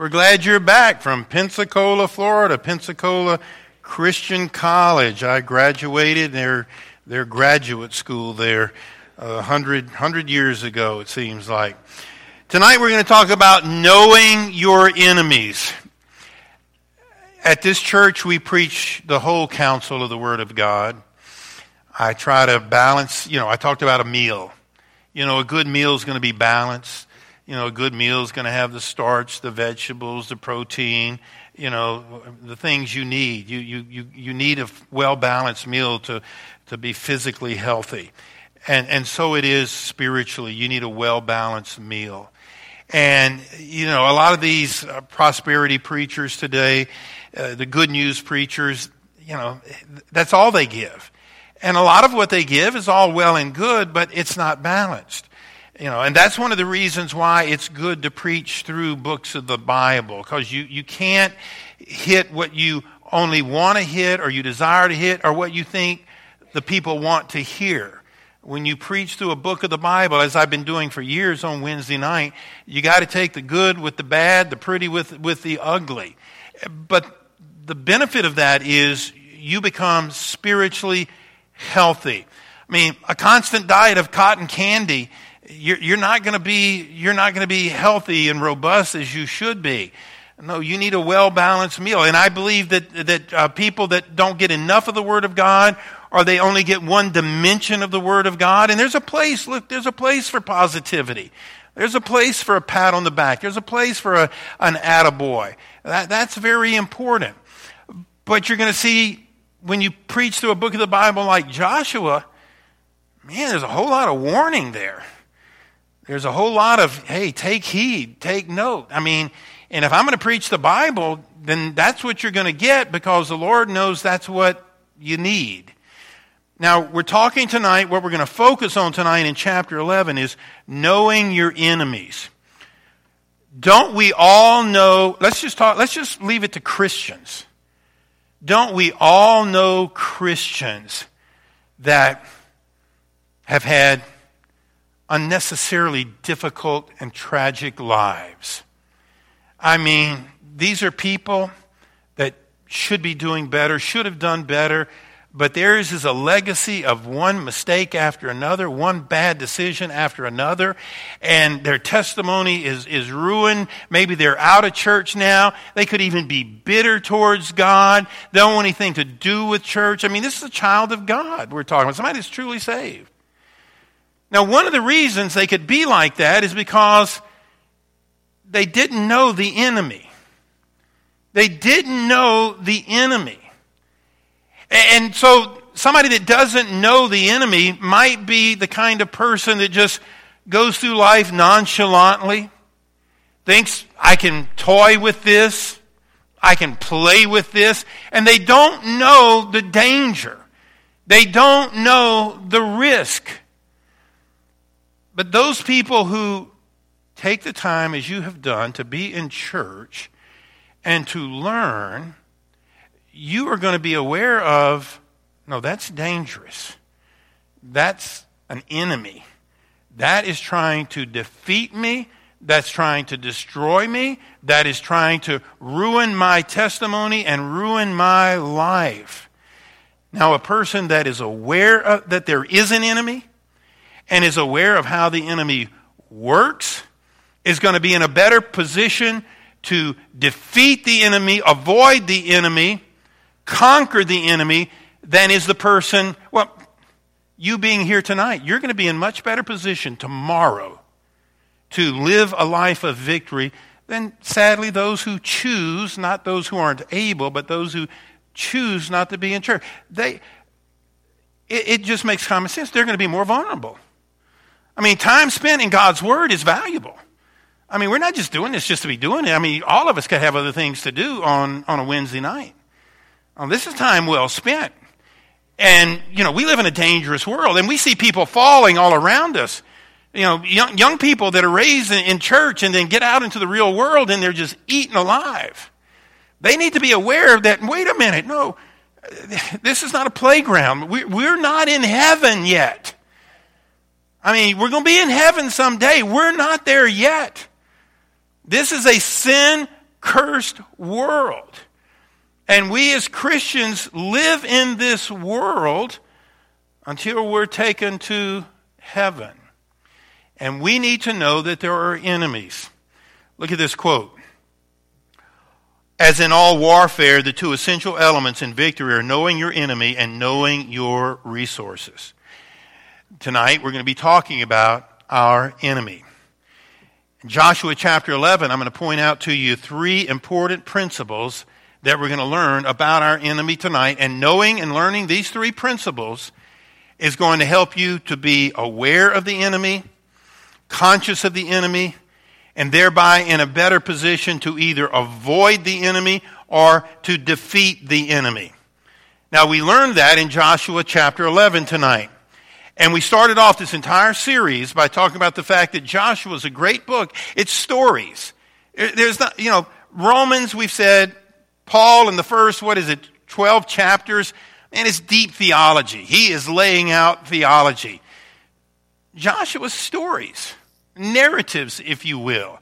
We're glad you're back from Pensacola, Florida, Pensacola Christian College. I graduated their their graduate school there uh, hundred hundred years ago. It seems like. Tonight we're going to talk about knowing your enemies. At this church, we preach the whole counsel of the Word of God. I try to balance. You know, I talked about a meal. You know, a good meal is going to be balanced you know, a good meal is going to have the starch, the vegetables, the protein, you know, the things you need. You, you, you, you need a well balanced meal to, to be physically healthy. And, and so it is spiritually. You need a well balanced meal. And, you know, a lot of these uh, prosperity preachers today, uh, the good news preachers, you know, that's all they give. And a lot of what they give is all well and good, but it's not balanced. You know, and that's one of the reasons why it's good to preach through books of the Bible, because you, you can't hit what you only want to hit or you desire to hit or what you think the people want to hear. When you preach through a book of the Bible, as I've been doing for years on Wednesday night, you got to take the good with the bad, the pretty with, with the ugly. But the benefit of that is you become spiritually healthy. I mean, a constant diet of cotton candy you're, you're not going to be you're not going to be healthy and robust as you should be. No, you need a well balanced meal. And I believe that that uh, people that don't get enough of the Word of God, or they only get one dimension of the Word of God, and there's a place. Look, there's a place for positivity. There's a place for a pat on the back. There's a place for a, an attaboy. That, that's very important. But you're going to see when you preach through a book of the Bible like Joshua, man, there's a whole lot of warning there. There's a whole lot of, hey, take heed, take note. I mean, and if I'm going to preach the Bible, then that's what you're going to get because the Lord knows that's what you need. Now, we're talking tonight, what we're going to focus on tonight in chapter 11 is knowing your enemies. Don't we all know, let's just talk, let's just leave it to Christians. Don't we all know Christians that have had unnecessarily difficult and tragic lives. I mean, these are people that should be doing better, should have done better, but theirs is a legacy of one mistake after another, one bad decision after another, and their testimony is, is ruined. Maybe they're out of church now. They could even be bitter towards God. They don't want anything to do with church. I mean, this is a child of God we're talking about, somebody that's truly saved. Now, one of the reasons they could be like that is because they didn't know the enemy. They didn't know the enemy. And so somebody that doesn't know the enemy might be the kind of person that just goes through life nonchalantly, thinks, I can toy with this, I can play with this, and they don't know the danger. They don't know the risk. But those people who take the time, as you have done, to be in church and to learn, you are going to be aware of no, that's dangerous. That's an enemy. That is trying to defeat me. That's trying to destroy me. That is trying to ruin my testimony and ruin my life. Now, a person that is aware of, that there is an enemy and is aware of how the enemy works is going to be in a better position to defeat the enemy, avoid the enemy, conquer the enemy than is the person, well, you being here tonight. You're going to be in much better position tomorrow to live a life of victory than sadly those who choose, not those who aren't able, but those who choose not to be in church. They, it, it just makes common sense. They're going to be more vulnerable. I mean, time spent in God's Word is valuable. I mean, we're not just doing this just to be doing it. I mean, all of us could have other things to do on, on a Wednesday night. This is time well spent. And, you know, we live in a dangerous world and we see people falling all around us. You know, young, young people that are raised in, in church and then get out into the real world and they're just eaten alive. They need to be aware of that. Wait a minute. No, this is not a playground. We, we're not in heaven yet. I mean, we're going to be in heaven someday. We're not there yet. This is a sin cursed world. And we as Christians live in this world until we're taken to heaven. And we need to know that there are enemies. Look at this quote. As in all warfare, the two essential elements in victory are knowing your enemy and knowing your resources. Tonight, we're going to be talking about our enemy. In Joshua chapter 11, I'm going to point out to you three important principles that we're going to learn about our enemy tonight. And knowing and learning these three principles is going to help you to be aware of the enemy, conscious of the enemy, and thereby in a better position to either avoid the enemy or to defeat the enemy. Now, we learned that in Joshua chapter 11 tonight. And we started off this entire series by talking about the fact that Joshua is a great book. It's stories. There's not, you know, Romans, we've said, Paul in the first, what is it, 12 chapters, and it's deep theology. He is laying out theology. Joshua's stories, narratives, if you will.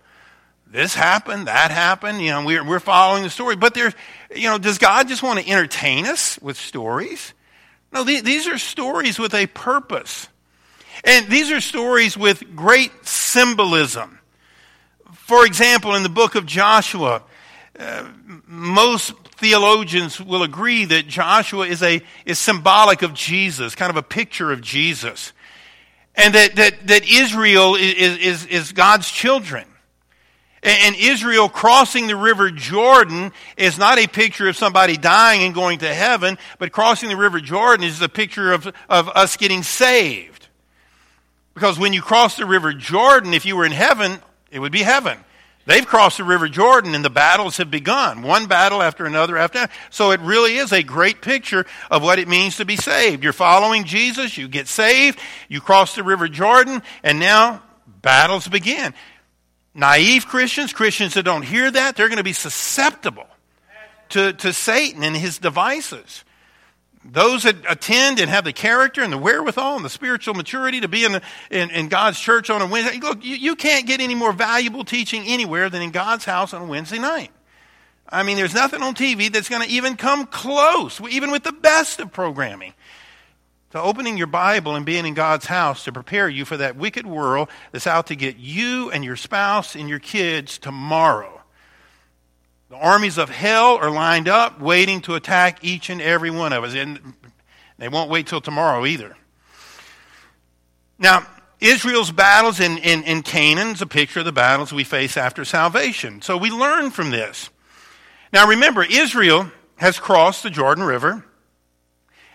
This happened, that happened, you know, we're, we're following the story. But there, you know, does God just want to entertain us with stories? No, these are stories with a purpose. And these are stories with great symbolism. For example, in the book of Joshua, uh, most theologians will agree that Joshua is, a, is symbolic of Jesus, kind of a picture of Jesus. And that, that, that Israel is, is, is God's children. And Israel crossing the river Jordan is not a picture of somebody dying and going to heaven, but crossing the river Jordan is a picture of, of us getting saved. Because when you cross the river Jordan, if you were in heaven, it would be heaven. They've crossed the River Jordan and the battles have begun, one battle after another after another. So it really is a great picture of what it means to be saved. You're following Jesus, you get saved, you cross the River Jordan, and now battles begin. Naive Christians, Christians that don't hear that, they're going to be susceptible to, to Satan and his devices. Those that attend and have the character and the wherewithal and the spiritual maturity to be in, the, in, in God's church on a Wednesday, look, you, you can't get any more valuable teaching anywhere than in God's house on a Wednesday night. I mean, there's nothing on TV that's going to even come close, even with the best of programming, to opening your Bible and being in God's house to prepare you for that wicked world that's out to get you and your spouse and your kids tomorrow. The armies of hell are lined up, waiting to attack each and every one of us. And they won't wait till tomorrow either. Now, Israel's battles in, in, in Canaan is a picture of the battles we face after salvation. So we learn from this. Now remember, Israel has crossed the Jordan River,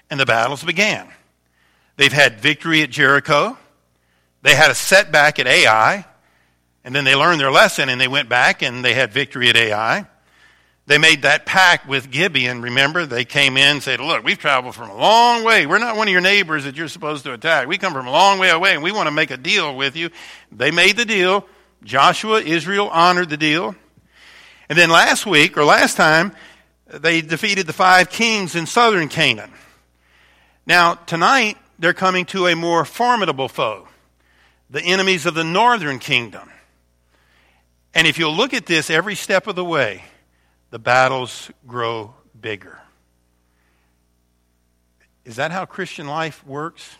and the battles began. They've had victory at Jericho. They had a setback at Ai, and then they learned their lesson and they went back and they had victory at Ai. They made that pact with Gibeon, remember? They came in and said, Look, we've traveled from a long way. We're not one of your neighbors that you're supposed to attack. We come from a long way away and we want to make a deal with you. They made the deal. Joshua, Israel honored the deal. And then last week, or last time, they defeated the five kings in southern Canaan. Now, tonight, they're coming to a more formidable foe the enemies of the northern kingdom. And if you'll look at this every step of the way, the battles grow bigger. Is that how Christian life works?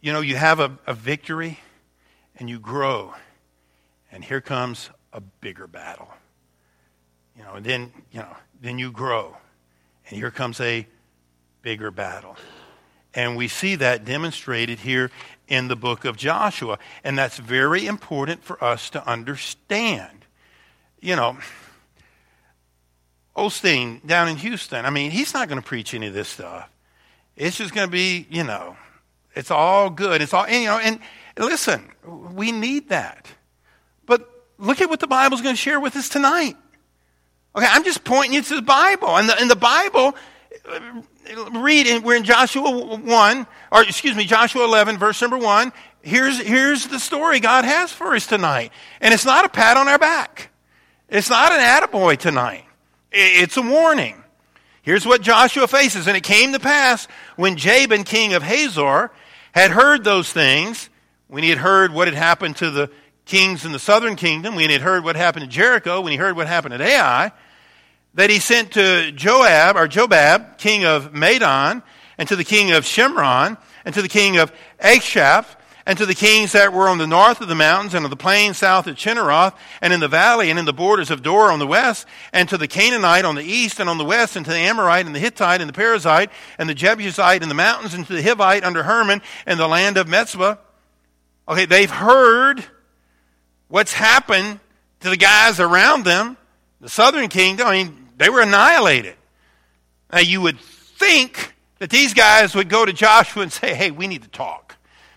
You know, you have a, a victory and you grow, and here comes a bigger battle. You know, and then, you know, then you grow, and here comes a bigger battle. And we see that demonstrated here in the book of Joshua. And that's very important for us to understand. You know, Osteen down in Houston, I mean, he's not going to preach any of this stuff. It's just going to be, you know, it's all good. It's all, and, you know, and listen, we need that. But look at what the Bible's going to share with us tonight. Okay, I'm just pointing you to the Bible. And the, in the Bible, read, we're in Joshua 1, or excuse me, Joshua 11, verse number 1. Here's, here's the story God has for us tonight. And it's not a pat on our back. It's not an attaboy tonight. It's a warning. Here's what Joshua faces. And it came to pass when Jabin, king of Hazor, had heard those things, when he had heard what had happened to the kings in the southern kingdom, when he had heard what happened to Jericho, when he heard what happened at Ai, that he sent to Joab, or Jobab, king of Madon, and to the king of Shimron, and to the king of Achshaph, and to the kings that were on the north of the mountains and on the plain south of Chinneroth and in the valley and in the borders of Dor on the west and to the Canaanite on the east and on the west and to the Amorite and the Hittite and the Perizzite and the Jebusite in the mountains and to the Hivite under Hermon and the land of Mizpah. Okay, they've heard what's happened to the guys around them. The southern kingdom, I mean, they were annihilated. Now you would think that these guys would go to Joshua and say, hey, we need to talk.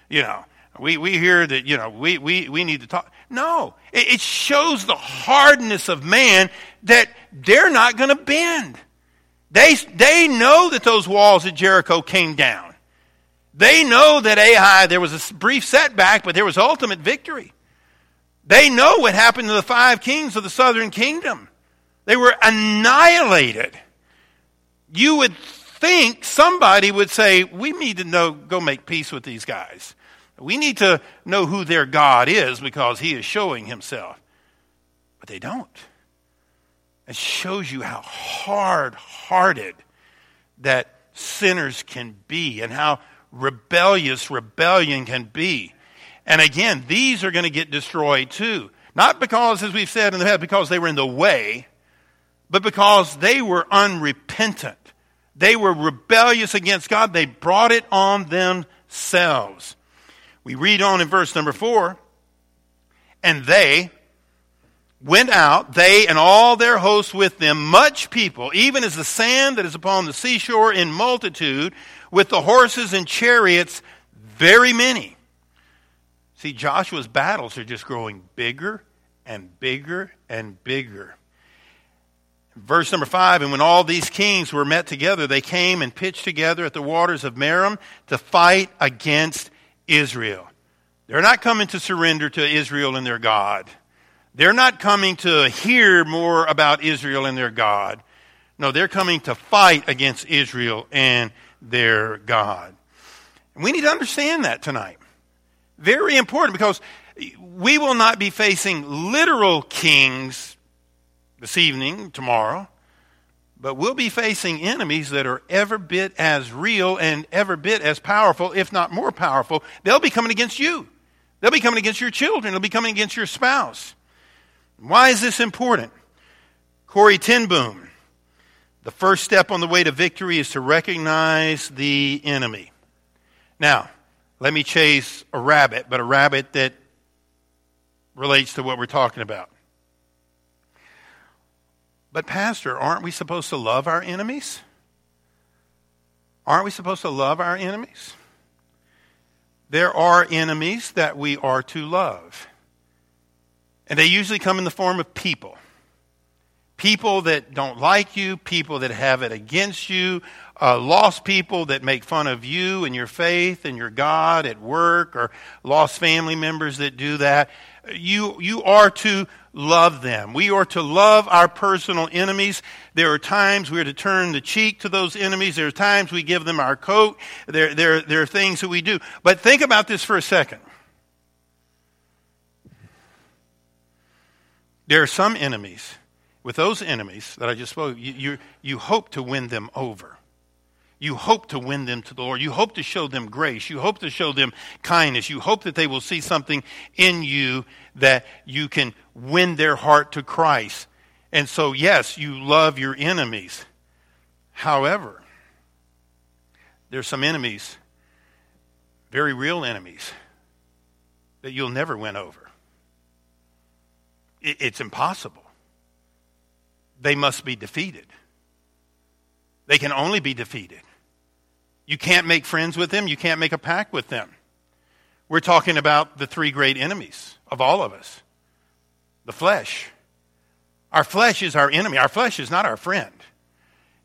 You know, we, we hear that, you know, we, we, we need to talk. No, it, it shows the hardness of man that they're not going to bend. They, they know that those walls at Jericho came down. They know that Ai, there was a brief setback, but there was ultimate victory. They know what happened to the five kings of the southern kingdom. They were annihilated. You would think somebody would say, We need to know, go make peace with these guys. We need to know who their God is because he is showing himself. But they don't. It shows you how hard hearted that sinners can be and how rebellious rebellion can be. And again, these are going to get destroyed too. Not because, as we've said in the head, because they were in the way, but because they were unrepentant. They were rebellious against God. They brought it on themselves. We read on in verse number four, and they went out, they and all their hosts with them, much people, even as the sand that is upon the seashore in multitude, with the horses and chariots, very many. See, Joshua's battles are just growing bigger and bigger and bigger. Verse number five, and when all these kings were met together, they came and pitched together at the waters of Merom to fight against Israel. They're not coming to surrender to Israel and their God. They're not coming to hear more about Israel and their God. No, they're coming to fight against Israel and their God. We need to understand that tonight. Very important because we will not be facing literal kings this evening, tomorrow, but we'll be facing enemies that are ever bit as real and ever bit as powerful, if not more powerful. They'll be coming against you. They'll be coming against your children. They'll be coming against your spouse. Why is this important? Corrie ten Boom. The first step on the way to victory is to recognize the enemy. Now, let me chase a rabbit, but a rabbit that relates to what we're talking about. But, Pastor, aren't we supposed to love our enemies? Aren't we supposed to love our enemies? There are enemies that we are to love. And they usually come in the form of people. People that don't like you, people that have it against you, uh, lost people that make fun of you and your faith and your God at work, or lost family members that do that. You, you are to love them. We are to love our personal enemies. There are times we are to turn the cheek to those enemies. There are times we give them our coat. There, there, there are things that we do. But think about this for a second. There are some enemies. With those enemies that I just spoke, you, you, you hope to win them over. You hope to win them to the Lord. You hope to show them grace. You hope to show them kindness. You hope that they will see something in you that you can win their heart to Christ. And so, yes, you love your enemies. However, there's some enemies, very real enemies, that you'll never win over. It's impossible. They must be defeated. They can only be defeated. You can't make friends with them. You can't make a pact with them. We're talking about the three great enemies of all of us the flesh, Our flesh is our enemy. Our flesh is not our friend.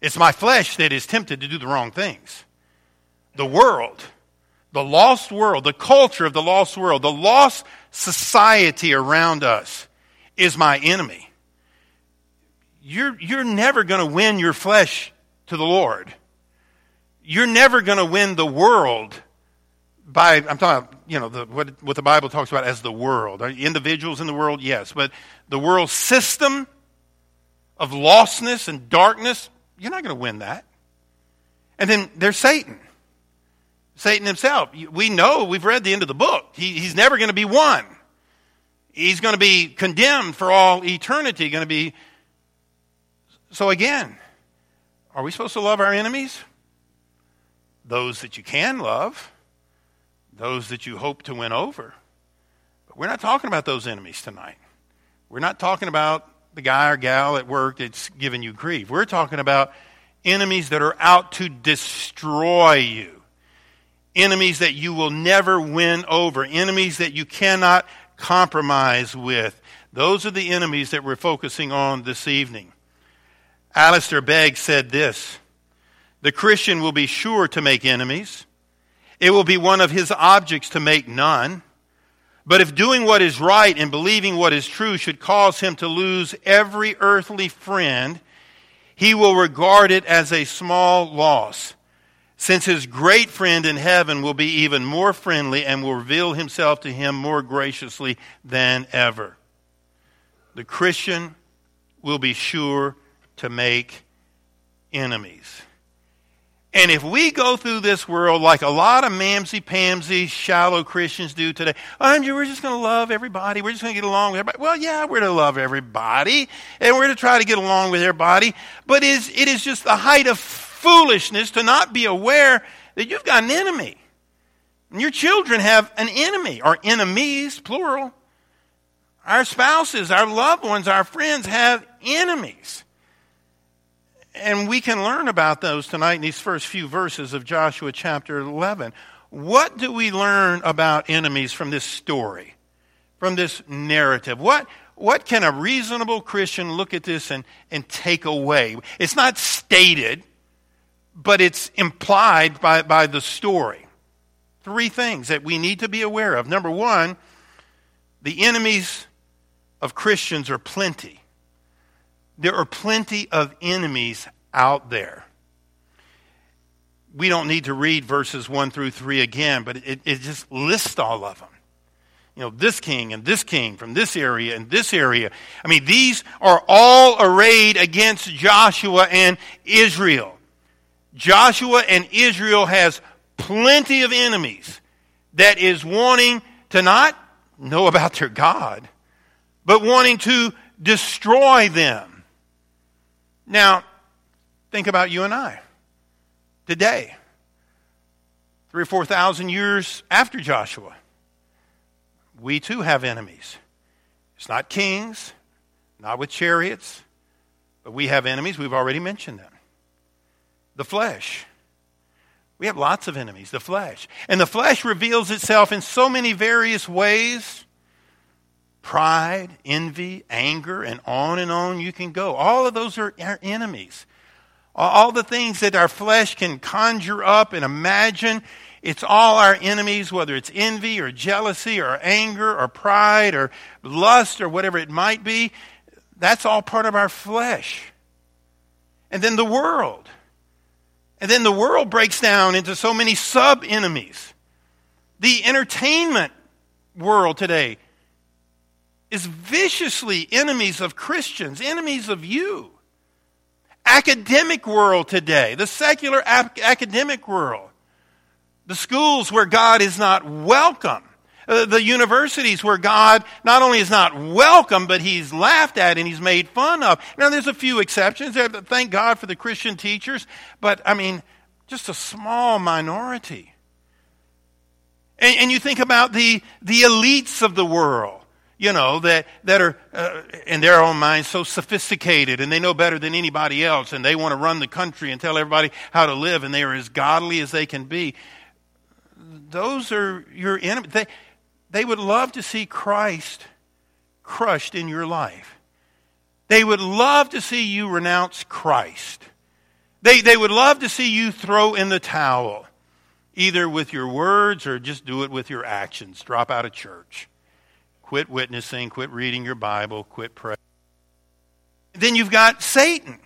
It's my flesh that is tempted to do the wrong things. The world, the lost world, the culture of the lost world, the lost society around us is my enemy. You're, you're never going to win your flesh to the Lord. You're never going to win the world by, I'm talking, about, you know, the, what, what the Bible talks about as the world. Individuals in the world, yes, but the world system of lostness and darkness, you're not going to win that. And then there's Satan. Satan himself. We know, we've read the end of the book. He, he's never going to be won. He's going to be condemned for all eternity, going to be. So again, are we supposed to love our enemies? Those that you can love, those that you hope to win over. But we're not talking about those enemies tonight. We're not talking about the guy or gal at work that's giving you grief. We're talking about enemies that are out to destroy you, enemies that you will never win over, enemies that you cannot compromise with. Those are the enemies that we're focusing on this evening. Alistair Begg said this The Christian will be sure to make enemies. It will be one of his objects to make none. But if doing what is right and believing what is true should cause him to lose every earthly friend, he will regard it as a small loss, since his great friend in heaven will be even more friendly and will reveal himself to him more graciously than ever. The Christian will be sure to make enemies. And if we go through this world like a lot of mamsy-pamsy, shallow Christians do today, oh, we're just going to love everybody. We're just going to get along with everybody. Well, yeah, we're going to love everybody, and we're going to try to get along with everybody. But is, it is just the height of foolishness to not be aware that you've got an enemy. And your children have an enemy, or enemies, plural. Our spouses, our loved ones, our friends have enemies. And we can learn about those tonight in these first few verses of Joshua chapter 11. What do we learn about enemies from this story, from this narrative? What, what can a reasonable Christian look at this and, and take away? It's not stated, but it's implied by, by the story. Three things that we need to be aware of. Number one, the enemies of Christians are plenty. There are plenty of enemies out there. We don't need to read verses 1 through 3 again, but it, it just lists all of them. You know, this king and this king from this area and this area. I mean, these are all arrayed against Joshua and Israel. Joshua and Israel has plenty of enemies that is wanting to not know about their God, but wanting to destroy them. Now, think about you and I today, three or four thousand years after Joshua. We too have enemies. It's not kings, not with chariots, but we have enemies. We've already mentioned them. The flesh. We have lots of enemies, the flesh. And the flesh reveals itself in so many various ways pride, envy, anger, and on and on you can go. All of those are our enemies. All the things that our flesh can conjure up and imagine, it's all our enemies, whether it's envy or jealousy or anger or pride or lust or whatever it might be. That's all part of our flesh. And then the world. And then the world breaks down into so many sub enemies. The entertainment world today is viciously enemies of Christians, enemies of you. Academic world today, the secular ap- academic world, the schools where God is not welcome, uh, the universities where God not only is not welcome, but he's laughed at and he's made fun of. Now, there's a few exceptions. There thank God for the Christian teachers, but I mean, just a small minority. And, and you think about the, the elites of the world you know, that, that are, uh, in their own minds, so sophisticated and they know better than anybody else and they want to run the country and tell everybody how to live and they are as godly as they can be. Those are your enemies. They, they would love to see Christ crushed in your life. They would love to see you renounce Christ. They, they would love to see you throw in the towel, either with your words or just do it with your actions. Drop out of church. Quit witnessing, quit reading your Bible, quit praying. Then you've got Satan.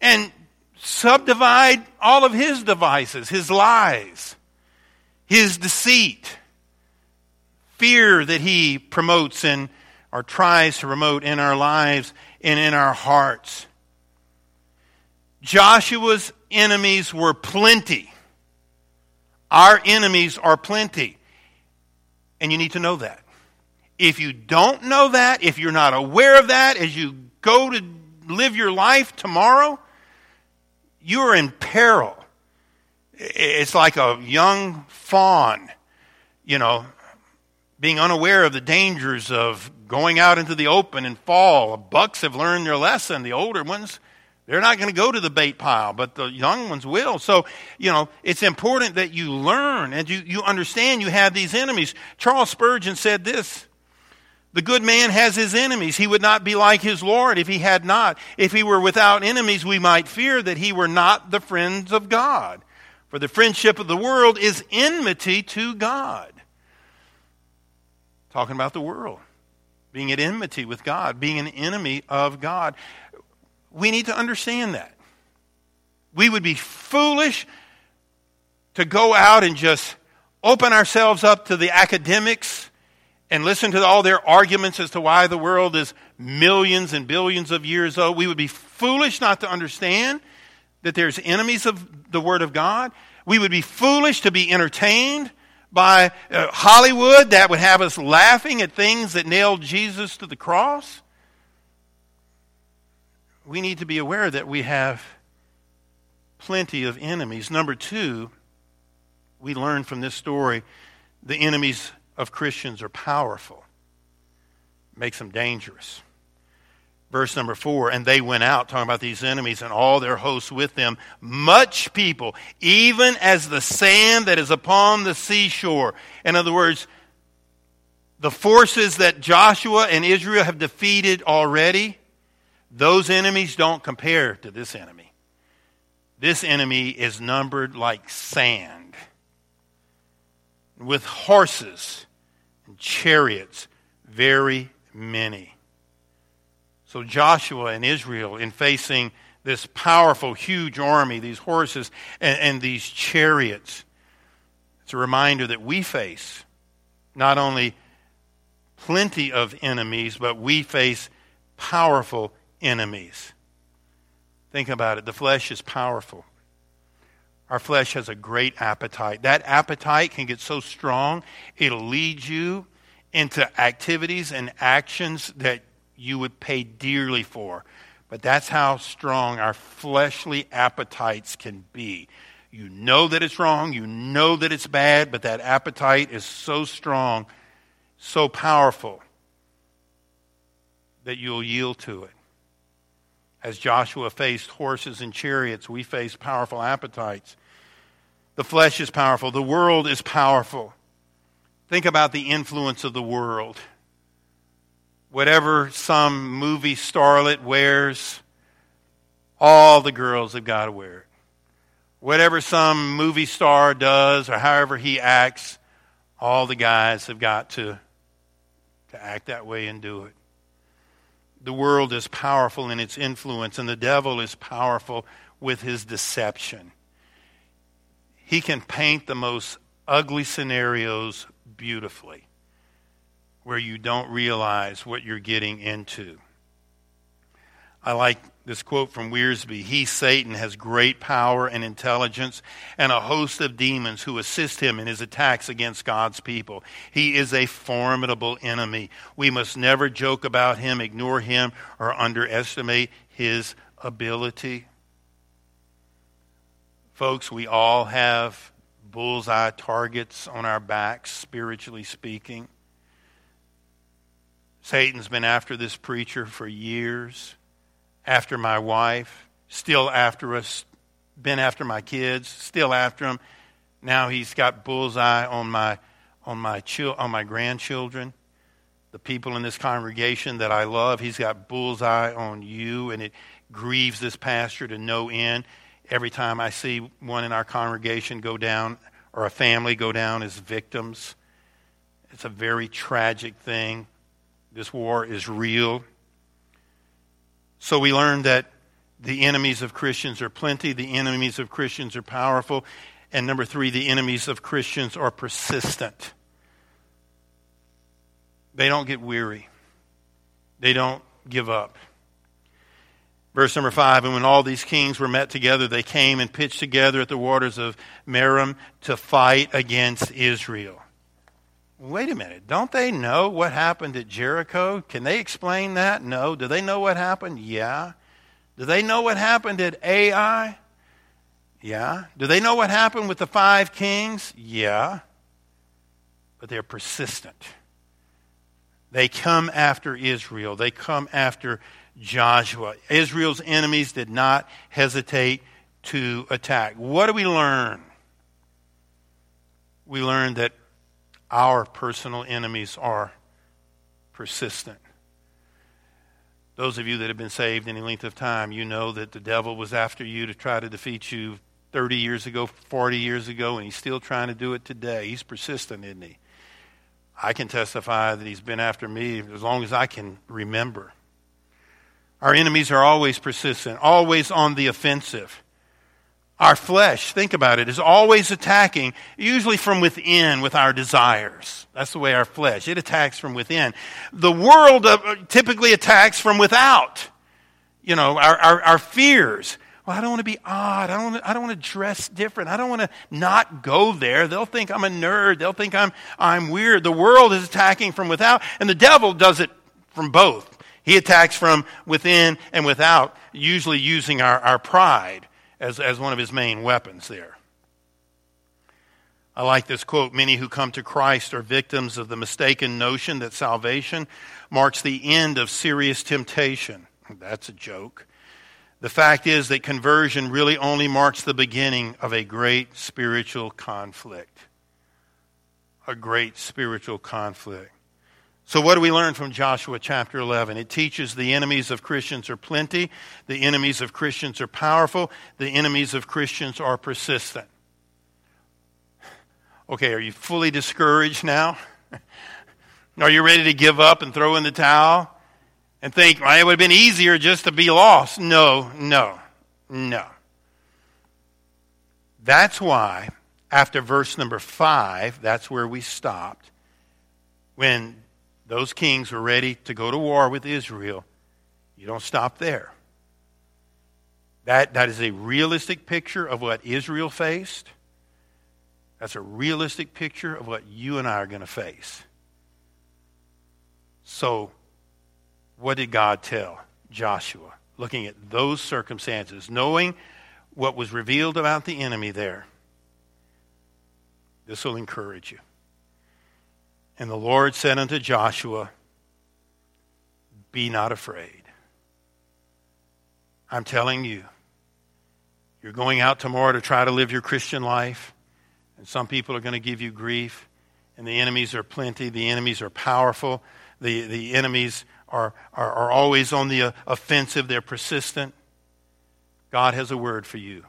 And subdivide all of his devices, his lies, his deceit, fear that he promotes in or tries to promote in our lives and in our hearts. Joshua's enemies were plenty. Our enemies are plenty. And you need to know that. If you don't know that, if you're not aware of that as you go to live your life tomorrow, you are in peril. It's like a young fawn, you know, being unaware of the dangers of going out into the open and fall. Bucks have learned their lesson. The older ones, they're not going to go to the bait pile, but the young ones will. So, you know, it's important that you learn and you, you understand you have these enemies. Charles Spurgeon said this the good man has his enemies. He would not be like his Lord if he had not. If he were without enemies, we might fear that he were not the friends of God. For the friendship of the world is enmity to God. Talking about the world, being at enmity with God, being an enemy of God. We need to understand that. We would be foolish to go out and just open ourselves up to the academics and listen to all their arguments as to why the world is millions and billions of years old, we would be foolish not to understand that there's enemies of the Word of God. We would be foolish to be entertained by uh, Hollywood that would have us laughing at things that nailed Jesus to the cross. We need to be aware that we have plenty of enemies. Number two, we learn from this story the enemies of Christians are powerful, makes them dangerous. Verse number four, and they went out, talking about these enemies and all their hosts with them, much people, even as the sand that is upon the seashore. In other words, the forces that Joshua and Israel have defeated already, those enemies don't compare to this enemy. This enemy is numbered like sand, with horses and chariots, very many. So Joshua and Israel, in facing this powerful, huge army, these horses and, and these chariots, it's a reminder that we face not only plenty of enemies, but we face powerful enemies. Think about it. The flesh is powerful. Our flesh has a great appetite. That appetite can get so strong, it'll lead you into activities and actions that you would pay dearly for. But that's how strong our fleshly appetites can be. You know that it's wrong, you know that it's bad, but that appetite is so strong, so powerful, that you'll yield to it. As Joshua faced horses and chariots, we face powerful appetites. The flesh is powerful, the world is powerful. Think about the influence of the world. Whatever some movie starlet wears, all the girls have got to wear it. Whatever some movie star does or however he acts, all the guys have got to, to act that way and do it. The world is powerful in its influence, and the devil is powerful with his deception. He can paint the most ugly scenarios beautifully where you don't realize what you're getting into. I like this quote from Wiersbe He, Satan, has great power and intelligence and a host of demons who assist him in his attacks against God's people. He is a formidable enemy. We must never joke about him, ignore him, or underestimate his ability. Folks, we all have bullseye targets on our backs, spiritually speaking. Satan's been after this preacher for years after my wife, still after us, been after my kids, still after them. Now he's got bullseye on my on my chil- on my grandchildren. the people in this congregation that I love. He's got bullseye on you, and it grieves this pastor to no end. Every time I see one in our congregation go down, or a family go down as victims, it's a very tragic thing. This war is real. So we learned that the enemies of Christians are plenty, the enemies of Christians are powerful, and number three, the enemies of Christians are persistent. They don't get weary, they don't give up. Verse number five, and when all these kings were met together, they came and pitched together at the waters of Merom to fight against Israel. Wait a minute. Don't they know what happened at Jericho? Can they explain that? No. Do they know what happened? Yeah. Do they know what happened at Ai? Yeah. Do they know what happened with the five kings? Yeah. But they're persistent. They come after Israel. They come after Joshua. Israel's enemies did not hesitate to attack. What do we learn? We learn that our personal enemies are persistent. Those of you that have been saved any length of time, you know that the devil was after you to try to defeat you 30 years ago, 40 years ago, and he's still trying to do it today. He's persistent, isn't he? I can testify that he's been after me as long as I can remember. Our enemies are always persistent, always on the offensive. Our flesh, think about it, is always attacking, usually from within with our desires. That's the way our flesh, it attacks from within. The world uh, typically attacks from without. You know, our, our, our fears. Well, I don't want to be odd. I don't want to, I don't want to dress different. I don't want to not go there. They'll think I'm a nerd. They'll think I'm, I'm weird. The world is attacking from without, and the devil does it from both. He attacks from within and without, usually using our, our pride as, as one of his main weapons there. I like this quote Many who come to Christ are victims of the mistaken notion that salvation marks the end of serious temptation. That's a joke. The fact is that conversion really only marks the beginning of a great spiritual conflict. A great spiritual conflict. So, what do we learn from Joshua chapter 11? It teaches the enemies of Christians are plenty, the enemies of Christians are powerful, the enemies of Christians are persistent. Okay, are you fully discouraged now? are you ready to give up and throw in the towel and think, well, it would have been easier just to be lost? No, no, no. That's why, after verse number five, that's where we stopped. When those kings were ready to go to war with Israel, you don't stop there. That, that is a realistic picture of what Israel faced. That's a realistic picture of what you and I are going to face. So, what did God tell Joshua? Looking at those circumstances, knowing what was revealed about the enemy there, this will encourage you. And the Lord said unto Joshua, Be not afraid. I'm telling you, you're going out tomorrow to try to live your Christian life, and some people are going to give you grief, and the enemies are plenty, the enemies are powerful, the, the enemies are, are, are always on the uh, offensive, they're persistent. God has a word for you.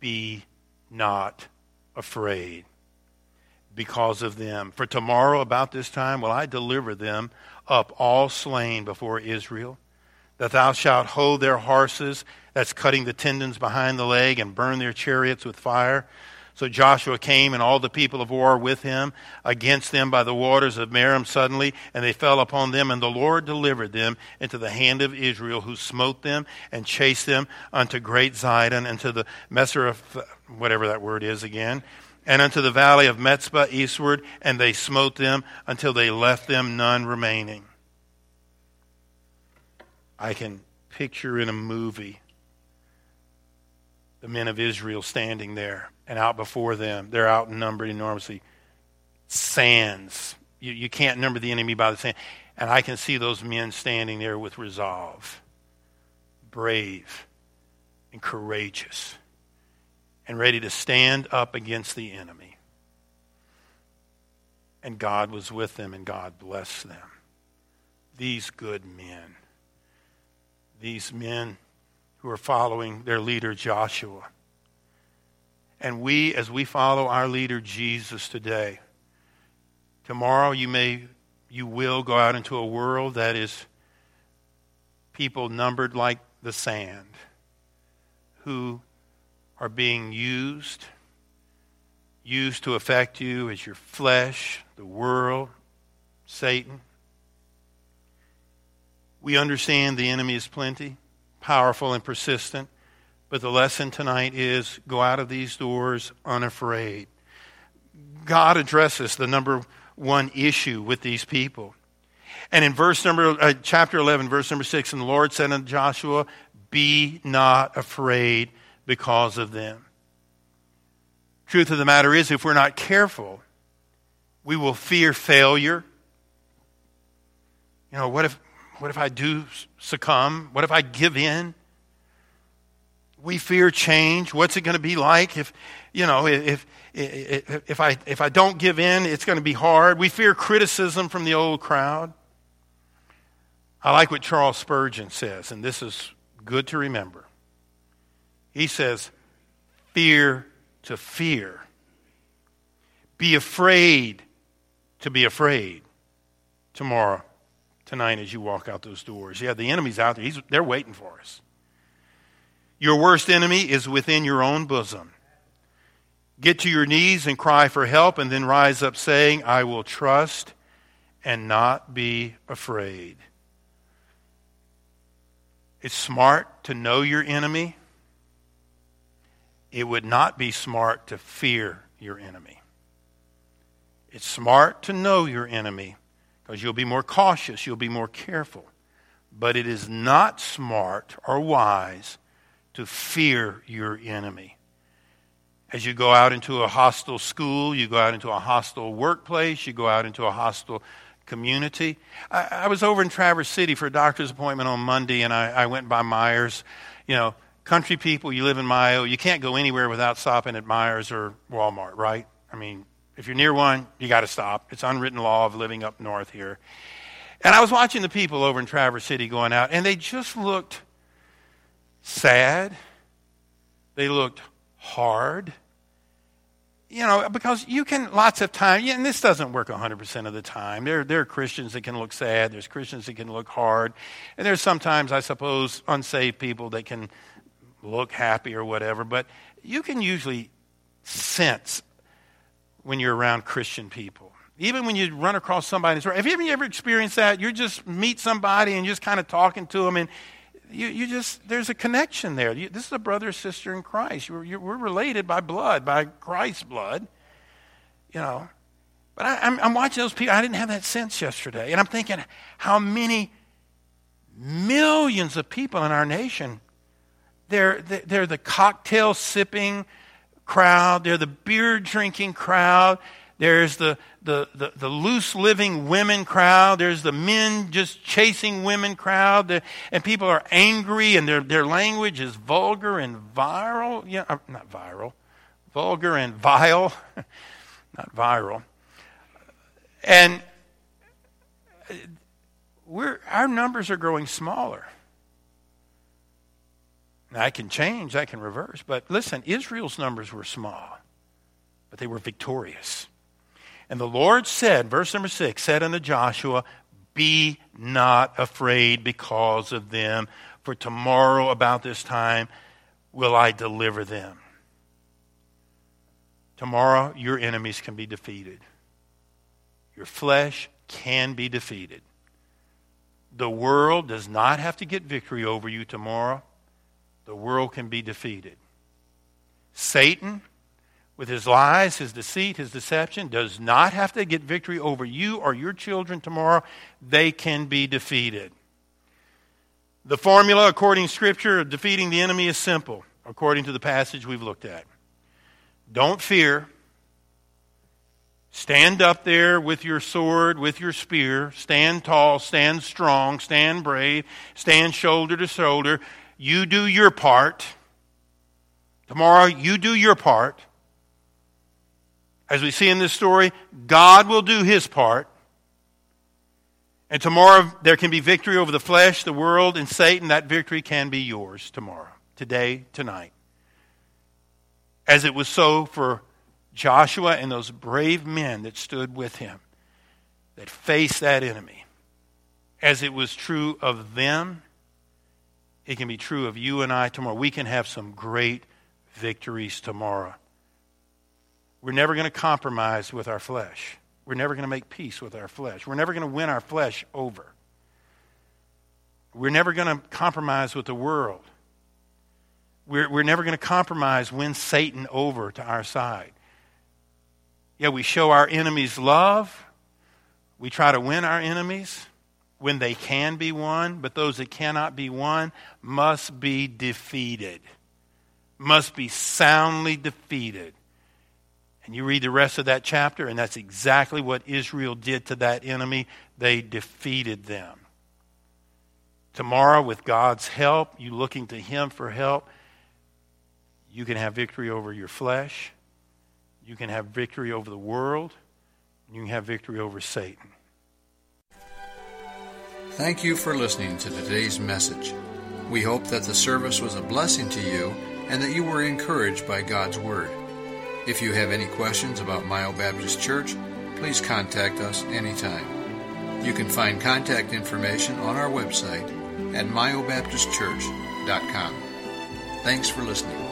Be not afraid because of them. For tomorrow, about this time, will I deliver them up all slain before Israel, that thou shalt hough their horses, that's cutting the tendons behind the leg, and burn their chariots with fire. So Joshua came and all the people of war with him against them by the waters of Merom suddenly, and they fell upon them, and the Lord delivered them into the hand of Israel, who smote them and chased them unto great Zidon, and to the Messer of whatever that word is again, and unto the valley of Metzbah eastward, and they smote them until they left them none remaining. I can picture in a movie the men of Israel standing there and out before them. They're outnumbered enormously. Sands. You, you can't number the enemy by the sand. And I can see those men standing there with resolve, brave, and courageous and ready to stand up against the enemy. and God was with them, and God blessed them. These good men, these men who are following their leader Joshua. And we, as we follow our leader Jesus today, tomorrow you may, you will go out into a world that is people numbered like the sand who are being used, used to affect you as your flesh, the world, Satan. We understand the enemy is plenty, powerful and persistent, but the lesson tonight is go out of these doors unafraid. God addresses the number one issue with these people. And in verse number, uh, chapter 11, verse number 6, and the Lord said unto Joshua, Be not afraid because of them. Truth of the matter is, if we're not careful, we will fear failure. You know, what if, what if I do succumb? What if I give in? We fear change. What's it going to be like if, you know, if, if, if, I, if I don't give in, it's going to be hard. We fear criticism from the old crowd. I like what Charles Spurgeon says, and this is good to remember. He says, Fear to fear. Be afraid to be afraid tomorrow, tonight, as you walk out those doors. Yeah, the enemy's out there, He's, they're waiting for us. Your worst enemy is within your own bosom. Get to your knees and cry for help, and then rise up saying, I will trust and not be afraid. It's smart to know your enemy. It would not be smart to fear your enemy. It's smart to know your enemy because you'll be more cautious, you'll be more careful. But it is not smart or wise to fear your enemy. As you go out into a hostile school, you go out into a hostile workplace, you go out into a hostile community. I, I, was over in Traverse City for a doctor's appointment on Monday, and I, I went by Meijer's. You know, country people, you live in Mio, you can't go anywhere without stopping at Meijer's or Walmart, right? I mean, if you're near one, you got to stop. It's unwritten law of living up north here. And I was watching the people over in Traverse City going out, and they just looked sad. They looked hard you know, because you can, lots of time, and this doesn't work 100% of the time. There, there are Christians that can look sad, there's Christians that can look hard, and there's sometimes, I suppose, unsaved people that can look happy or whatever, but you can usually sense when you're around Christian people. Even when you run across somebody, have you ever experienced that? You just meet somebody and just kind of talking to them, and you, you just, there's a connection there. You, this is a brother or sister in Christ. You're, you're, we're related by blood, by Christ's blood, you know. But I, I'm, I'm watching those people. I didn't have that sense yesterday. And I'm thinking how many millions of people in our nation, they're, they're the cocktail sipping crowd, they're the beer drinking crowd, there's the, the, the, the, loose living women crowd. There's the men just chasing women crowd. and people are angry and their, their language is vulgar and viral. Yeah, uh, not viral. Vulgar and vile. not viral. And uh, we're, our numbers are growing smaller. I can change, I can reverse. But listen, Israel's numbers were small, but they were victorious. And the Lord said, verse number six, said unto Joshua, Be not afraid because of them, for tomorrow about this time will I deliver them. Tomorrow your enemies can be defeated. Your flesh can be defeated. The world does not have to get victory over you tomorrow. The world can be defeated. Satan with his lies, his deceit, his deception, does not have to get victory over you or your children tomorrow. They can be defeated. The formula, according to Scripture, of defeating the enemy is simple, according to the passage we've looked at. Don't fear. Stand up there with your sword, with your spear. Stand tall, stand strong, stand brave, stand shoulder to shoulder. You do your part. Tomorrow, you do your part. As we see in this story, God will do his part. And tomorrow there can be victory over the flesh, the world, and Satan. That victory can be yours tomorrow, today, tonight. As it was so for Joshua and those brave men that stood with him, that faced that enemy. As it was true of them, it can be true of you and I tomorrow. We can have some great victories tomorrow. We're never going to compromise with our flesh. We're never going to make peace with our flesh. We're never going to win our flesh over. We're never going to compromise with the world. We're, we're never going to compromise, win Satan over to our side. Yeah, we show our enemies love. We try to win our enemies when they can be won, but those that cannot be won must be defeated, must be soundly defeated. And you read the rest of that chapter, and that's exactly what Israel did to that enemy. They defeated them. Tomorrow, with God's help, you looking to Him for help, you can have victory over your flesh, you can have victory over the world, you can have victory over Satan. Thank you for listening to today's message. We hope that the service was a blessing to you and that you were encouraged by God's Word. If you have any questions about Mio Baptist Church, please contact us anytime. You can find contact information on our website at miobaptistchurch.com. Thanks for listening.